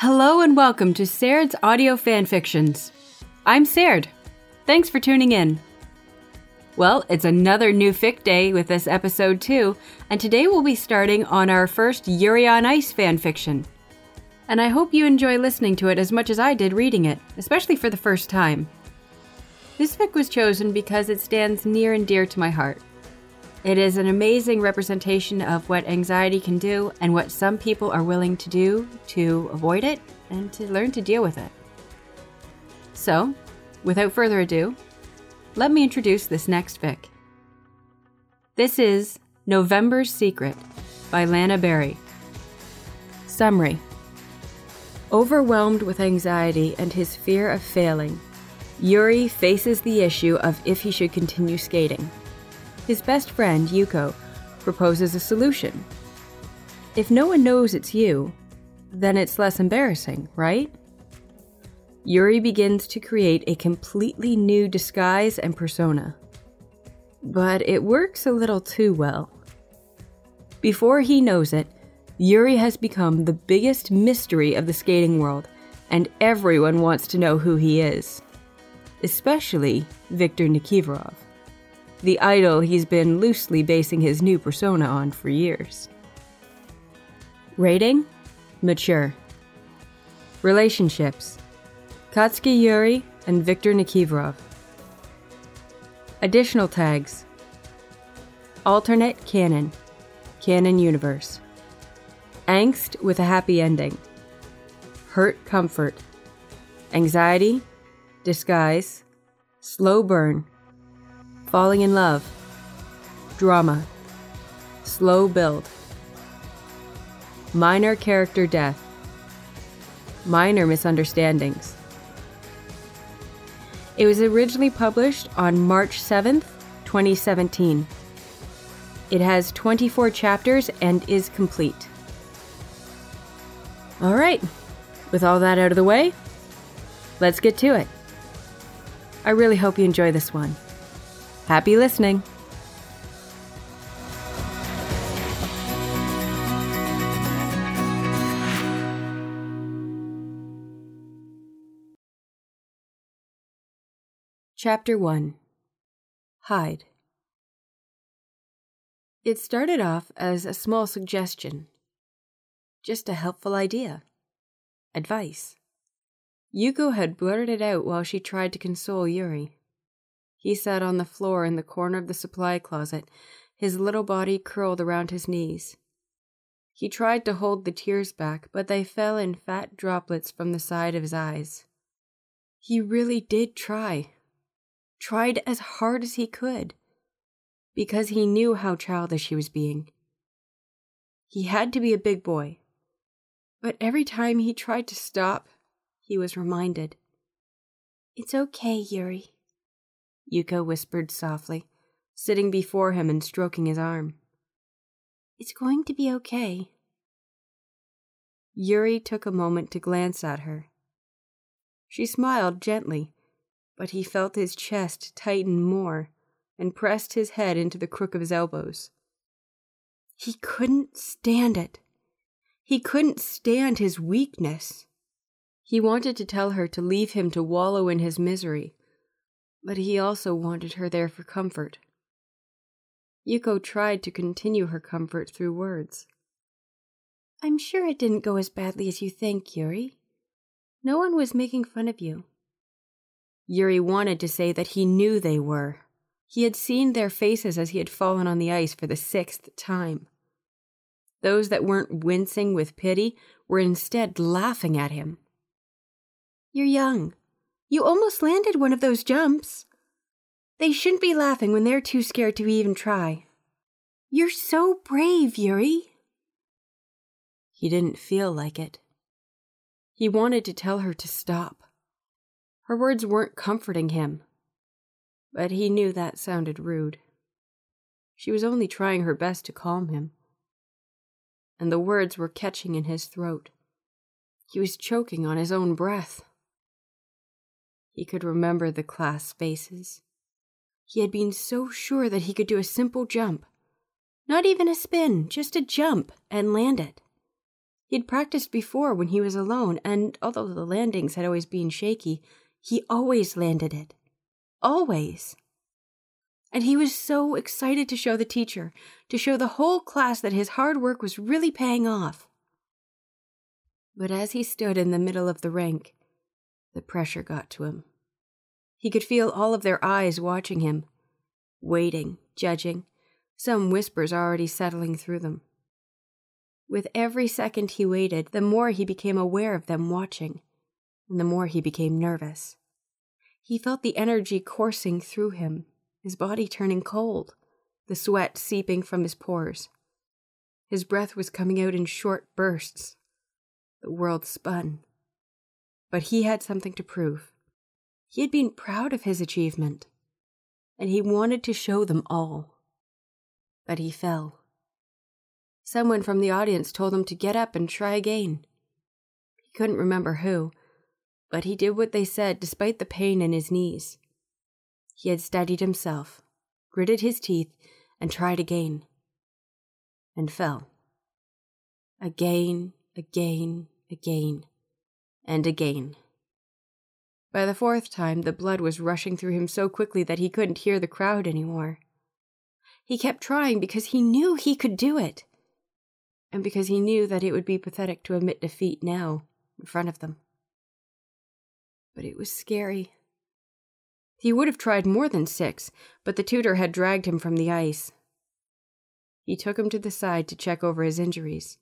Hello and welcome to Saird's Audio Fanfictions. I'm Saird. Thanks for tuning in. Well, it's another new fic day with this episode too, and today we'll be starting on our first Yuri on Ice fanfiction. And I hope you enjoy listening to it as much as I did reading it, especially for the first time. This fic was chosen because it stands near and dear to my heart. It is an amazing representation of what anxiety can do and what some people are willing to do to avoid it and to learn to deal with it. So, without further ado, let me introduce this next fic. This is November's Secret by Lana Berry. Summary Overwhelmed with anxiety and his fear of failing, Yuri faces the issue of if he should continue skating his best friend, Yuko, proposes a solution. If no one knows it's you, then it's less embarrassing, right? Yuri begins to create a completely new disguise and persona. But it works a little too well. Before he knows it, Yuri has become the biggest mystery of the skating world, and everyone wants to know who he is. Especially Viktor Nikiforov the idol he's been loosely basing his new persona on for years. Rating Mature. Relationships Katsuki Yuri and Viktor Nikiforov. Additional tags Alternate Canon, Canon Universe. Angst with a happy ending. Hurt Comfort. Anxiety, Disguise, Slow Burn, Falling in love. Drama. Slow build. Minor character death. Minor misunderstandings. It was originally published on March 7th, 2017. It has 24 chapters and is complete. All right, with all that out of the way, let's get to it. I really hope you enjoy this one. Happy listening. Chapter 1 Hide. It started off as a small suggestion, just a helpful idea, advice. Yuko had blurted it out while she tried to console Yuri. He sat on the floor in the corner of the supply closet, his little body curled around his knees. He tried to hold the tears back, but they fell in fat droplets from the side of his eyes. He really did try. Tried as hard as he could. Because he knew how childish he was being. He had to be a big boy. But every time he tried to stop, he was reminded It's okay, Yuri. Yuko whispered softly, sitting before him and stroking his arm. It's going to be okay. Yuri took a moment to glance at her. She smiled gently, but he felt his chest tighten more and pressed his head into the crook of his elbows. He couldn't stand it. He couldn't stand his weakness. He wanted to tell her to leave him to wallow in his misery, but he also wanted her there for comfort. Yuko tried to continue her comfort through words. I'm sure it didn't go as badly as you think, Yuri. No one was making fun of you. Yuri wanted to say that he knew they were. He had seen their faces as he had fallen on the ice for the sixth time. Those that weren't wincing with pity were instead laughing at him. You're young. You almost landed one of those jumps. They shouldn't be laughing when they're too scared to even try. You're so brave, Yuri. He didn't feel like it. He wanted to tell her to stop. Her words weren't comforting him, but he knew that sounded rude. She was only trying her best to calm him. And the words were catching in his throat. He was choking on his own breath. He could remember the class faces. He had been so sure that he could do a simple jump. Not even a spin, just a jump, and land it. He'd practiced before when he was alone, and although the landings had always been shaky, he always landed it. Always. And he was so excited to show the teacher, to show the whole class that his hard work was really paying off. But as he stood in the middle of the rank, the pressure got to him. He could feel all of their eyes watching him, waiting, judging, some whispers already settling through them. With every second he waited, the more he became aware of them watching, and the more he became nervous. He felt the energy coursing through him, his body turning cold, the sweat seeping from his pores. His breath was coming out in short bursts. The world spun. But he had something to prove. He had been proud of his achievement, and he wanted to show them all. But he fell. Someone from the audience told him to get up and try again. He couldn't remember who, but he did what they said despite the pain in his knees. He had steadied himself, gritted his teeth, and tried again. And fell. Again, again, again, and again. By the fourth time, the blood was rushing through him so quickly that he couldn't hear the crowd anymore. He kept trying because he knew he could do it and because he knew that it would be pathetic to admit defeat now, in front of them. But it was scary. He would have tried more than six, but the tutor had dragged him from the ice. He took him to the side to check over his injuries.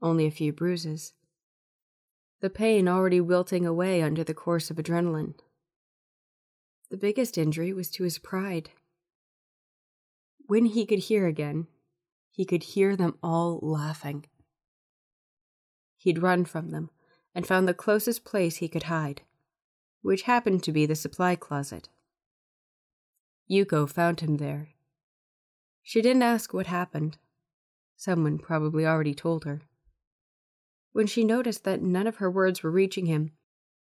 Only a few bruises. The pain already wilting away under the course of adrenaline. The biggest injury was to his pride. When he could hear again, he could hear them all laughing. He'd run from them and found the closest place he could hide, which happened to be the supply closet. Yuko found him there. She didn't ask what happened. Someone probably already told her. When she noticed that none of her words were reaching him,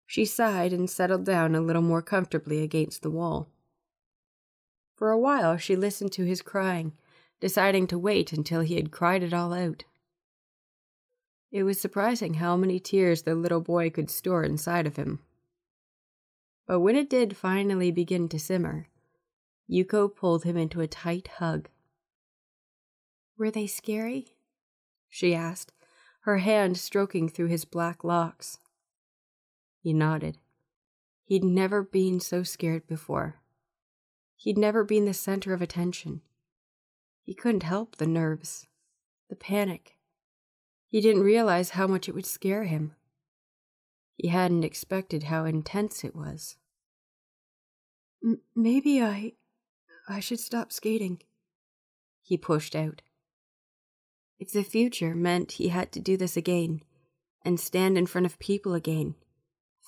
she sighed and settled down a little more comfortably against the wall. For a while she listened to his crying deciding to wait until he had cried it all out. It was surprising how many tears the little boy could store inside of him. But when it did finally begin to simmer, Yuko pulled him into a tight hug. Were they scary? she asked, her hand stroking through his black locks. He nodded. He'd never been so scared before. He'd never been the center of attention. He couldn't help the nerves, the panic. He didn't realize how much it would scare him. He hadn't expected how intense it was. M- maybe I. I should stop skating. He pushed out. If the future meant he had to do this again, and stand in front of people again,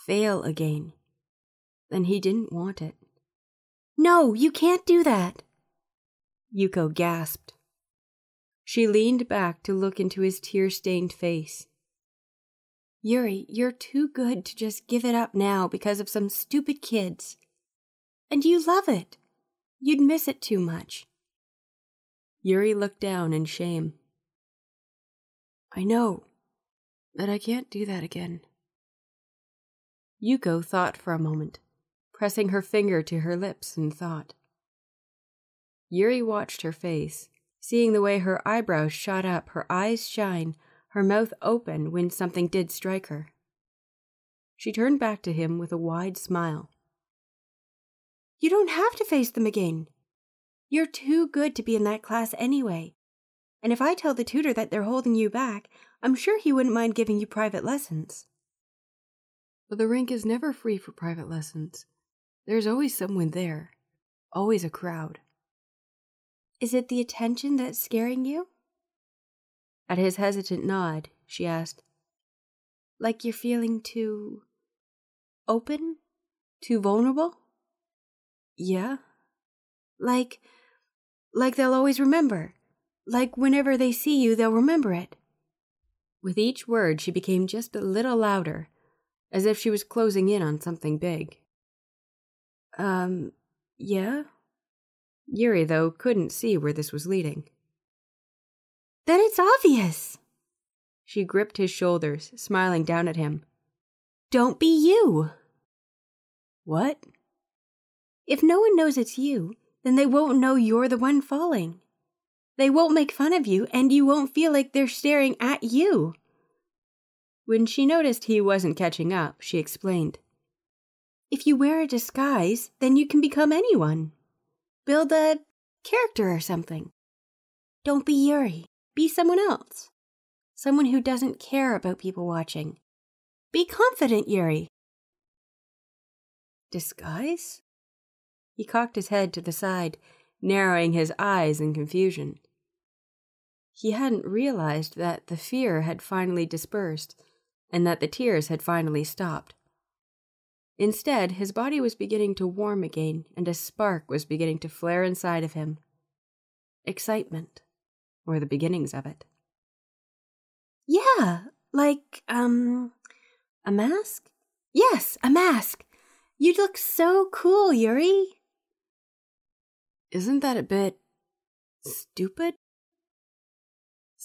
fail again, then he didn't want it. No, you can't do that. Yuko gasped. She leaned back to look into his tear stained face. Yuri, you're too good to just give it up now because of some stupid kids. And you love it. You'd miss it too much. Yuri looked down in shame. I know, but I can't do that again. Yuko thought for a moment, pressing her finger to her lips in thought. Yuri watched her face, seeing the way her eyebrows shot up, her eyes shine, her mouth open when something did strike her. She turned back to him with a wide smile. You don't have to face them again. You're too good to be in that class anyway. And if I tell the tutor that they're holding you back, I'm sure he wouldn't mind giving you private lessons. But the rink is never free for private lessons. There's always someone there, always a crowd. Is it the attention that's scaring you? At his hesitant nod, she asked, Like you're feeling too. open? Too vulnerable? Yeah. Like. like they'll always remember. Like whenever they see you, they'll remember it. With each word, she became just a little louder, as if she was closing in on something big. Um, yeah? Yuri, though, couldn't see where this was leading. Then it's obvious! She gripped his shoulders, smiling down at him. Don't be you! What? If no one knows it's you, then they won't know you're the one falling. They won't make fun of you, and you won't feel like they're staring at you. When she noticed he wasn't catching up, she explained. If you wear a disguise, then you can become anyone. Build a character or something. Don't be Yuri. Be someone else. Someone who doesn't care about people watching. Be confident, Yuri. Disguise? He cocked his head to the side, narrowing his eyes in confusion. He hadn't realized that the fear had finally dispersed and that the tears had finally stopped. Instead, his body was beginning to warm again, and a spark was beginning to flare inside of him. Excitement, or the beginnings of it. Yeah, like, um, a mask? Yes, a mask. You'd look so cool, Yuri. Isn't that a bit stupid?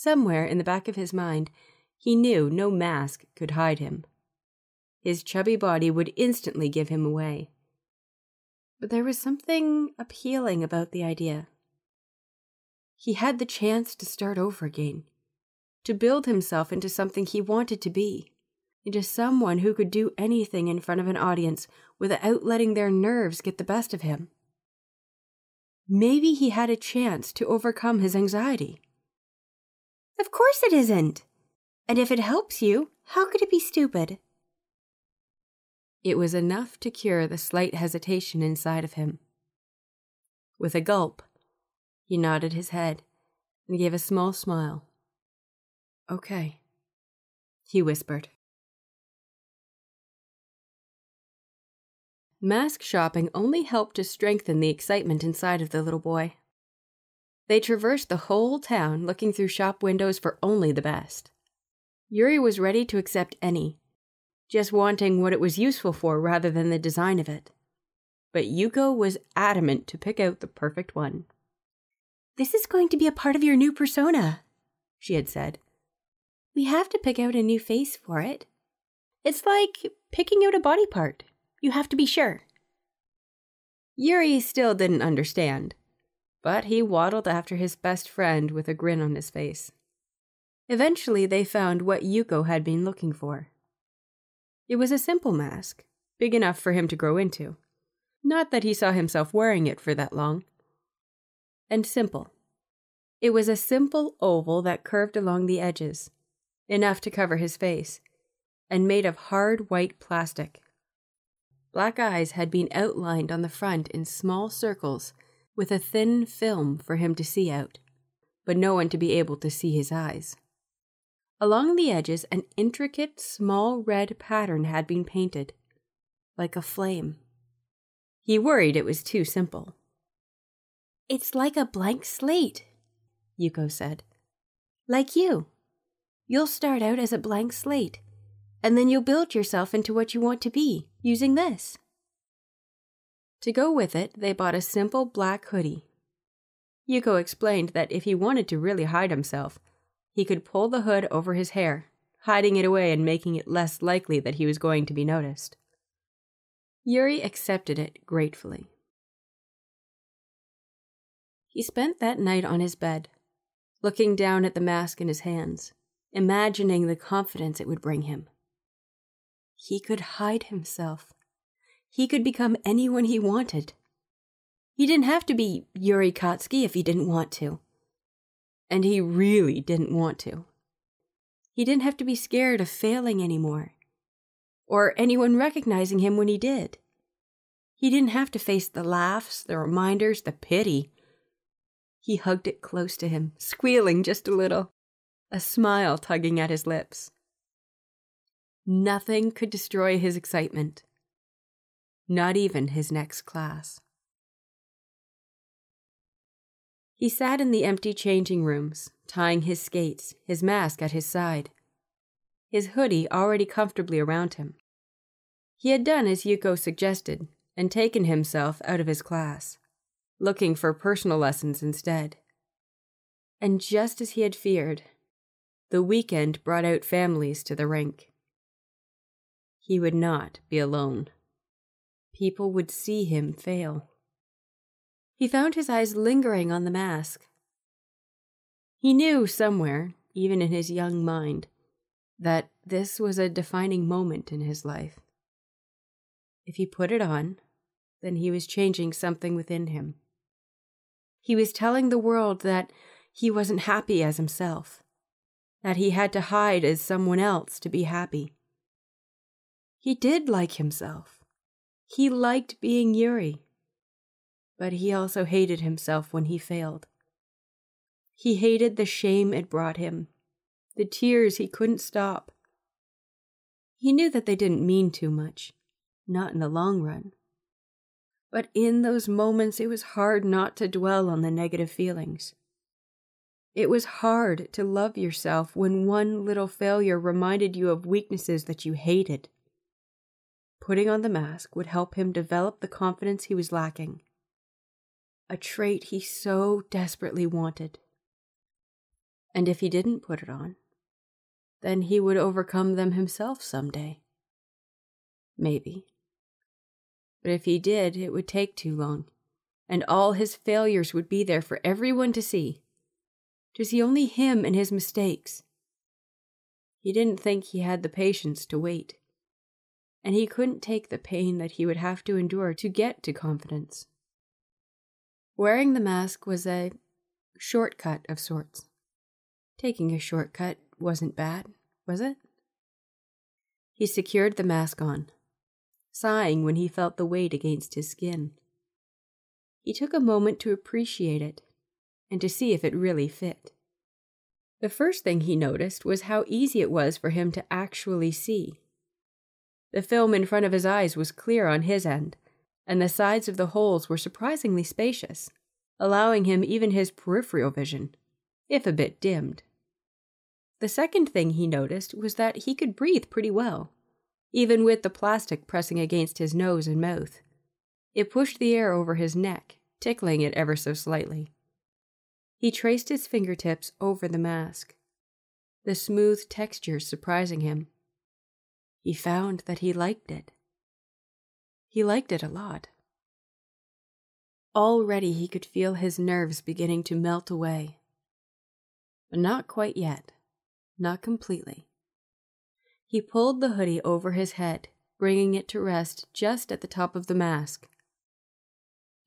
Somewhere in the back of his mind, he knew no mask could hide him. His chubby body would instantly give him away. But there was something appealing about the idea. He had the chance to start over again, to build himself into something he wanted to be, into someone who could do anything in front of an audience without letting their nerves get the best of him. Maybe he had a chance to overcome his anxiety. Of course it isn't, and if it helps you, how could it be stupid? It was enough to cure the slight hesitation inside of him. With a gulp, he nodded his head and gave a small smile. Okay, he whispered. Mask shopping only helped to strengthen the excitement inside of the little boy. They traversed the whole town looking through shop windows for only the best. Yuri was ready to accept any, just wanting what it was useful for rather than the design of it. But Yuko was adamant to pick out the perfect one. This is going to be a part of your new persona, she had said. We have to pick out a new face for it. It's like picking out a body part. You have to be sure. Yuri still didn't understand, but he waddled after his best friend with a grin on his face. Eventually, they found what Yuko had been looking for. It was a simple mask, big enough for him to grow into. Not that he saw himself wearing it for that long. And simple. It was a simple oval that curved along the edges, enough to cover his face, and made of hard white plastic. Black eyes had been outlined on the front in small circles with a thin film for him to see out, but no one to be able to see his eyes. Along the edges, an intricate small red pattern had been painted, like a flame. He worried it was too simple. It's like a blank slate, Yuko said. Like you. You'll start out as a blank slate, and then you'll build yourself into what you want to be using this. To go with it, they bought a simple black hoodie. Yuko explained that if he wanted to really hide himself, he could pull the hood over his hair, hiding it away and making it less likely that he was going to be noticed. Yuri accepted it gratefully. He spent that night on his bed, looking down at the mask in his hands, imagining the confidence it would bring him. He could hide himself. He could become anyone he wanted. He didn't have to be Yuri Katsuki if he didn't want to and he really didn't want to. He didn't have to be scared of failing anymore, or anyone recognizing him when he did. He didn't have to face the laughs, the reminders, the pity. He hugged it close to him, squealing just a little, a smile tugging at his lips. Nothing could destroy his excitement, not even his next class. He sat in the empty changing rooms, tying his skates, his mask at his side, his hoodie already comfortably around him. He had done as Yuko suggested and taken himself out of his class, looking for personal lessons instead. And just as he had feared, The weekend brought out families to the rink. He would not be alone. People would see him fail. He found his eyes lingering on the mask. He knew somewhere, even in his young mind, that this was a defining moment in his life. If he put it on, then he was changing something within him. He was telling the world that he wasn't happy as himself, that he had to hide as someone else to be happy. He did like himself. He liked being Yuri. But he also hated himself when he failed. He hated the shame it brought him, the tears he couldn't stop. He knew that they didn't mean too much, not in the long run. But in those moments, it was hard not to dwell on the negative feelings. It was hard to love yourself when one little failure reminded you of weaknesses that you hated. Putting on the mask would help him develop the confidence he was lacking, a trait he so desperately wanted. And if he didn't put it on, then he would overcome them himself some day. Maybe. But if he did, it would take too long, and all his failures would be there for everyone to see. To see only him and his mistakes. He didn't think he had the patience to wait, and he couldn't take the pain that he would have to endure to get to confidence. Wearing the mask was a shortcut of sorts. Taking a shortcut wasn't bad, was it? He secured the mask on sighing when he felt the weight against his skin. He took a moment to appreciate it and to see if it really fit. The first thing he noticed was how easy it was for him to actually see. The film in front of his eyes was clear on his end, and the sides of the holes were surprisingly spacious, allowing him even his peripheral vision, if a bit dimmed. The second thing he noticed was that he could breathe pretty well even with the plastic pressing against his nose and mouth. It pushed the air over his neck, tickling it ever so slightly. He traced his fingertips over the mask, the smooth texture surprising him. He found that he liked it. He liked it a lot. Already he could feel his nerves beginning to melt away. But not quite yet, not completely. He pulled the hoodie over his head, bringing it to rest just at the top of the mask.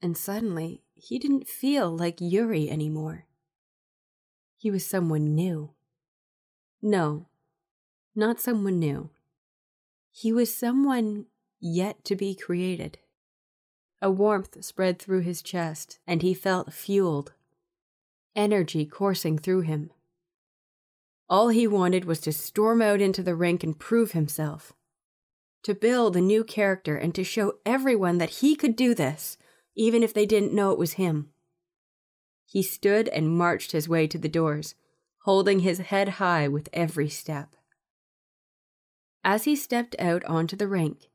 And suddenly, he didn't feel like Yuri anymore. He was someone new. No, not someone new. He was someone yet to be created. A warmth spread through his chest, and he felt fueled, energy coursing through him. All he wanted was to storm out into the rink and prove himself. To build a new character and to show everyone that he could do this, even if they didn't know it was him. He stood and marched his way to the doors, holding his head high with every step. As he stepped out onto the rink,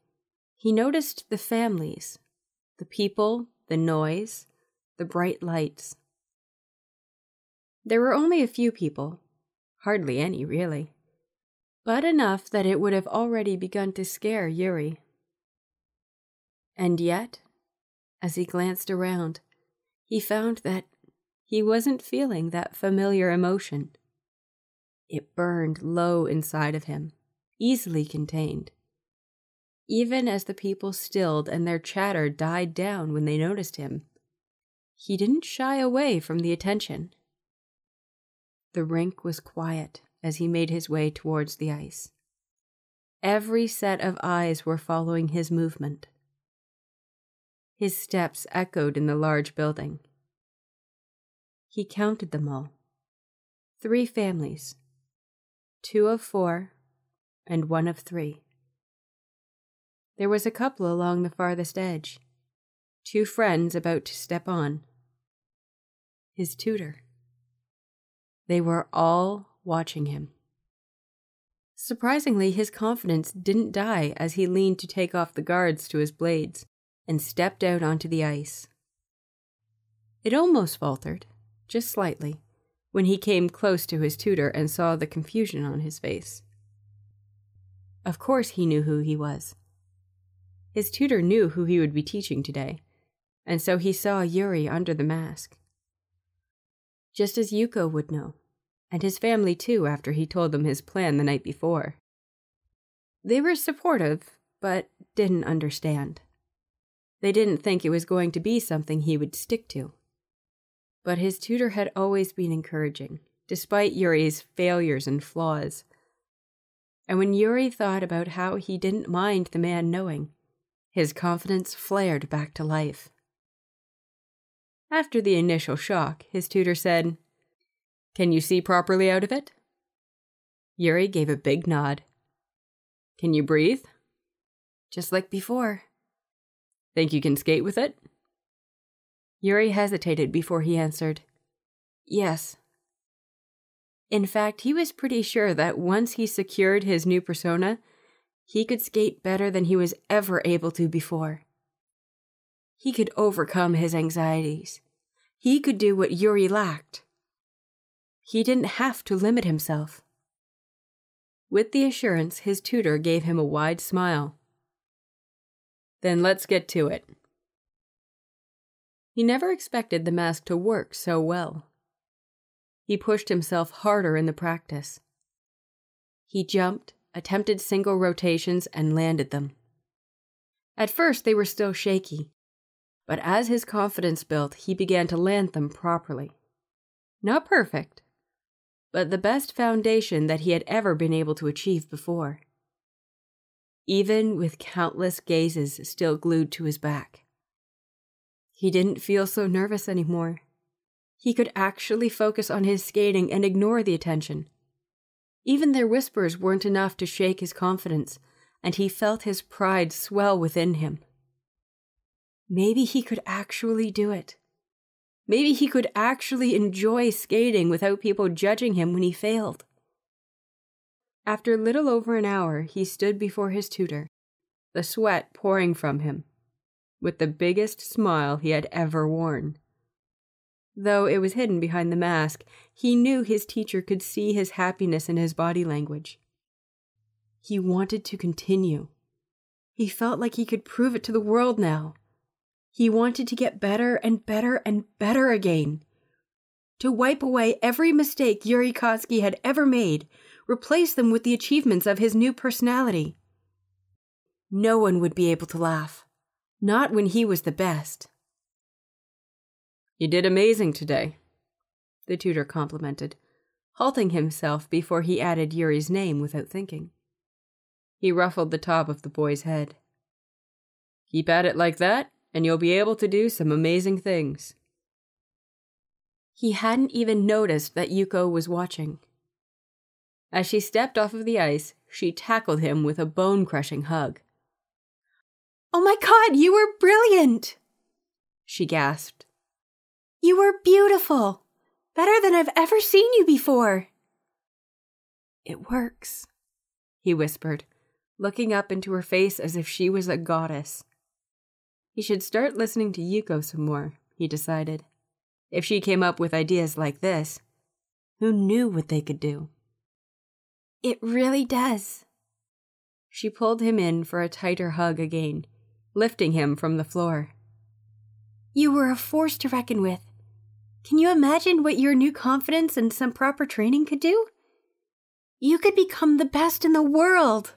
he noticed the families, the people, the noise, the bright lights. There were only a few people, Hardly any, really. But enough that it would have already begun to scare Yuri. And yet, as he glanced around, he found that he wasn't feeling that familiar emotion. It burned low inside of him, easily contained. Even as the people stilled and their chatter died down when they noticed him, he didn't shy away from the attention. The rink was quiet as he made his way towards the ice. Every set of eyes were following his movement. His steps echoed in the large building. He counted them all three families, two of four, and one of three. There was a couple along the farthest edge, two friends about to step on. His tutor. They were all watching him. Surprisingly, his confidence didn't die as he leaned to take off the guards to his blades and stepped out onto the ice. It almost faltered, just slightly, when he came close to his tutor and saw the confusion on his face. Of course, he knew who he was. His tutor knew who he would be teaching today, and so he saw Yuri under the mask. Just as Yuko would know, and his family too after he told them his plan the night before. They were supportive, but didn't understand. They didn't think it was going to be something he would stick to. But his tutor had always been encouraging, despite Yuri's failures and flaws. And when Yuri thought about how he didn't mind the man knowing, his confidence flared back to life. After the initial shock, his tutor said, Can you see properly out of it? Yuri gave a big nod. Can you breathe? Just like before. Think you can skate with it? Yuri hesitated before he answered, Yes. In fact, he was pretty sure that once he secured his new persona, he could skate better than he was ever able to before. He could overcome his anxieties. He could do what Yuri lacked. He didn't have to limit himself. With the assurance, his tutor gave him a wide smile. Then let's get to it. He never expected the mask to work so well. He pushed himself harder in the practice. He jumped, attempted single rotations, and landed them. At first, they were still shaky, but as his confidence built, he began to land them properly. Not perfect, but the best foundation that he had ever been able to achieve before even with countless gazes still glued to his back. He didn't feel so nervous anymore. He could actually focus on his skating and ignore the attention. Even their whispers weren't enough to shake his confidence, and he felt his pride swell within him. Maybe he could actually do it. Maybe he could actually enjoy skating without people judging him when he failed. After little over an hour, he stood before his tutor, the sweat pouring from him, with the biggest smile he had ever worn. Though it was hidden behind the mask, he knew his teacher could see his happiness in his body language. He wanted to continue. He felt like he could prove it to the world now. He wanted to get better and better and better again. To wipe away every mistake Yuri Katsuki had ever made replace them with the achievements of his new personality. No one would be able to laugh, not when he was the best. You did amazing today, the tutor complimented, halting himself before he added Yuri's name without thinking. He ruffled the top of the boy's head. Keep at it like that, and you'll be able to do some amazing things. He hadn't even noticed that Yuko was watching. As she stepped off of the ice, she tackled him with a bone crushing hug. Oh my god, you were brilliant! She gasped. You were beautiful! Better than I've ever seen you before! It works, he whispered, looking up into her face as if she was a goddess. He should start listening to Yuko some more, he decided. If she came up with ideas like this, who knew what they could do? It really does. She pulled him in for a tighter hug again, lifting him from the floor. You were a force to reckon with. Can you imagine what your new confidence and some proper training could do? You could become the best in the world.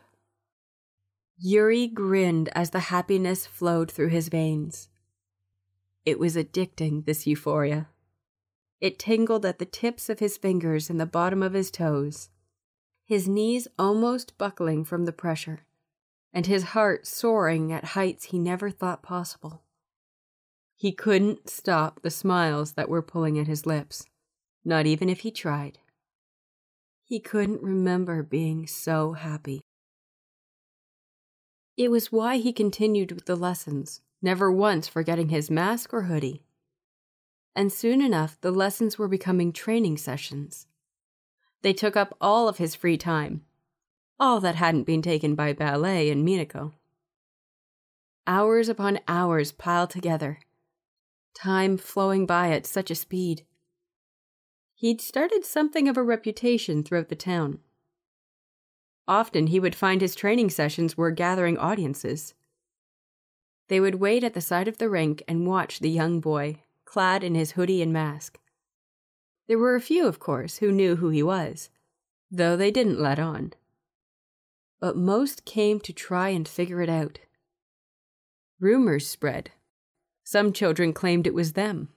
Yuri grinned as the happiness flowed through his veins. It was addicting, this euphoria. It tingled at the tips of his fingers and the bottom of his toes his knees almost buckling from the pressure, and his heart soaring at heights he never thought possible. He couldn't stop the smiles that were pulling at his lips, not even if he tried. He couldn't remember being so happy. It was why he continued with the lessons, never once forgetting his mask or hoodie. And soon enough, the lessons were becoming training sessions. They took up all of his free time, all that hadn't been taken by ballet and Minako. Hours upon hours piled together, time flowing by at such a speed. he'd started something of a reputation throughout the town. Often he would find his training sessions were gathering audiences. They would wait at the side of the rink and watch the young boy, clad in his hoodie and mask. There were a few, of course, who knew who he was, though they didn't let on. But most came to try and figure it out. Rumors spread. Some children claimed it was them.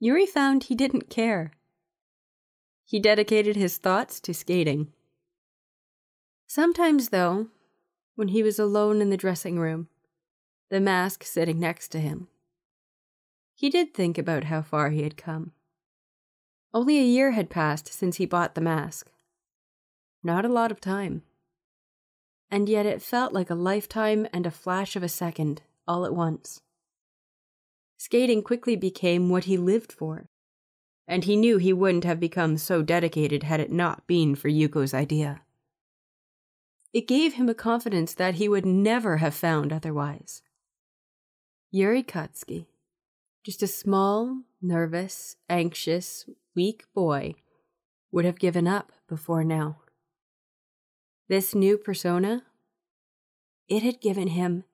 Yuri found he didn't care. He dedicated his thoughts to skating. Sometimes, though, when he was alone in the dressing room, the mask sitting next to him, he did think about how far he had come. Only a year had passed since he bought the mask. Not a lot of time. And yet it felt like a lifetime and a flash of a second, all at once. Skating quickly became what he lived for, and he knew he wouldn't have become so dedicated had it not been for Yuko's idea. It gave him a confidence that he would never have found otherwise. Yuri Katsuki, just a small, nervous, anxious, weak boy would have given up before now. This new persona, it had given him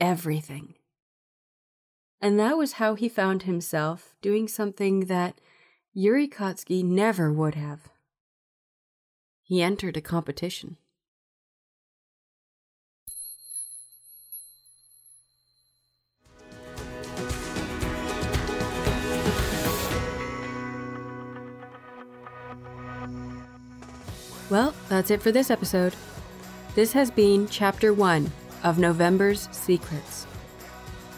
everything. And that was how he found himself doing something that Yuri Katsuki never would have. He entered a competition. Well, that's it for this episode. This has been Chapter 1 of November's Secrets.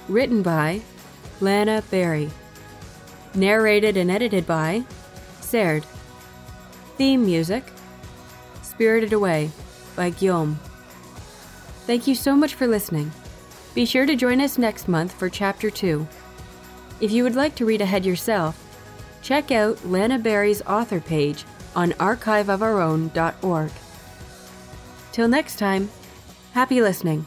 Written by Lana Berry. Narrated and edited by Saird. Theme music Spirited Away by Guillaume. Thank you so much for listening. Be sure to join us next month for Chapter 2. If you would like to read ahead yourself, check out Lana Berry's author page on archiveofourown.org. Till next time, happy listening.